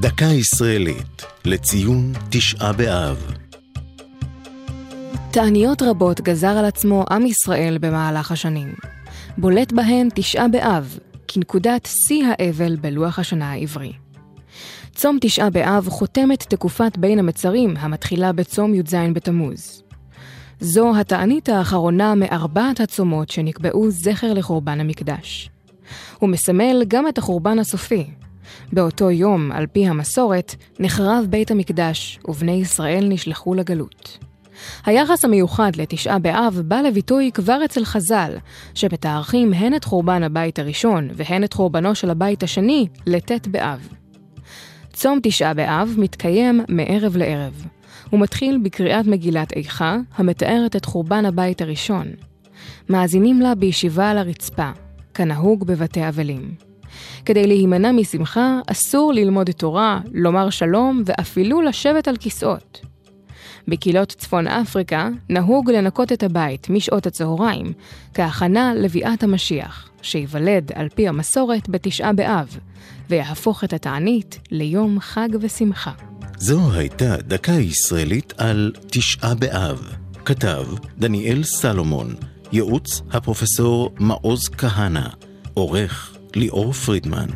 דקה ישראלית לציון תשעה באב. תעניות רבות גזר על עצמו עם ישראל במהלך השנים. בולט בהן תשעה באב, כנקודת שיא האבל בלוח השנה העברי. צום תשעה באב חותם את תקופת בין המצרים המתחילה בצום י"ז בתמוז. זו התענית האחרונה מארבעת הצומות שנקבעו זכר לחורבן המקדש. הוא מסמל גם את החורבן הסופי. באותו יום, על פי המסורת, נחרב בית המקדש, ובני ישראל נשלחו לגלות. היחס המיוחד לתשעה באב בא לביטוי כבר אצל חז"ל, שמתארחים הן את חורבן הבית הראשון והן את חורבנו של הבית השני לט' באב. צום תשעה באב מתקיים מערב לערב. הוא מתחיל בקריאת מגילת איכה, המתארת את חורבן הבית הראשון. מאזינים לה בישיבה על הרצפה, כנהוג בבתי אבלים. כדי להימנע משמחה, אסור ללמוד תורה, לומר שלום ואפילו לשבת על כיסאות. בקהילות צפון אפריקה נהוג לנקות את הבית משעות הצהריים, כהכנה לביאת המשיח, שייוולד על פי המסורת בתשעה באב, ויהפוך את התענית ליום חג ושמחה. זו הייתה דקה ישראלית על תשעה באב. כתב דניאל סלומון, ייעוץ הפרופסור מעוז כהנא, עורך ליאור פרידמן.